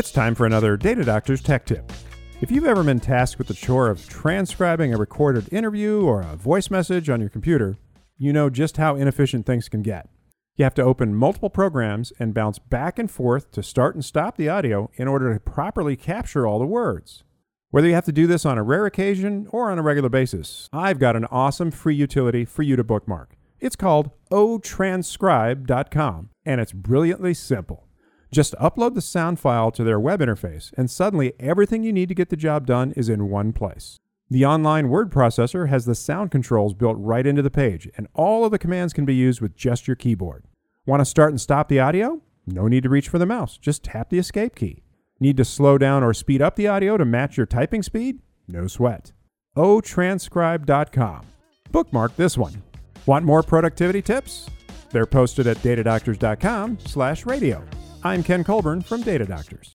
It's time for another Data Doctor's Tech Tip. If you've ever been tasked with the chore of transcribing a recorded interview or a voice message on your computer, you know just how inefficient things can get. You have to open multiple programs and bounce back and forth to start and stop the audio in order to properly capture all the words. Whether you have to do this on a rare occasion or on a regular basis, I've got an awesome free utility for you to bookmark. It's called otranscribe.com, and it's brilliantly simple. Just upload the sound file to their web interface, and suddenly everything you need to get the job done is in one place. The online word processor has the sound controls built right into the page, and all of the commands can be used with just your keyboard. Want to start and stop the audio? No need to reach for the mouse, just tap the escape key. Need to slow down or speed up the audio to match your typing speed? No sweat. otranscribe.com. Bookmark this one. Want more productivity tips? They're posted at datadoctors.com slash radio. I'm Ken Colburn from Data Doctors.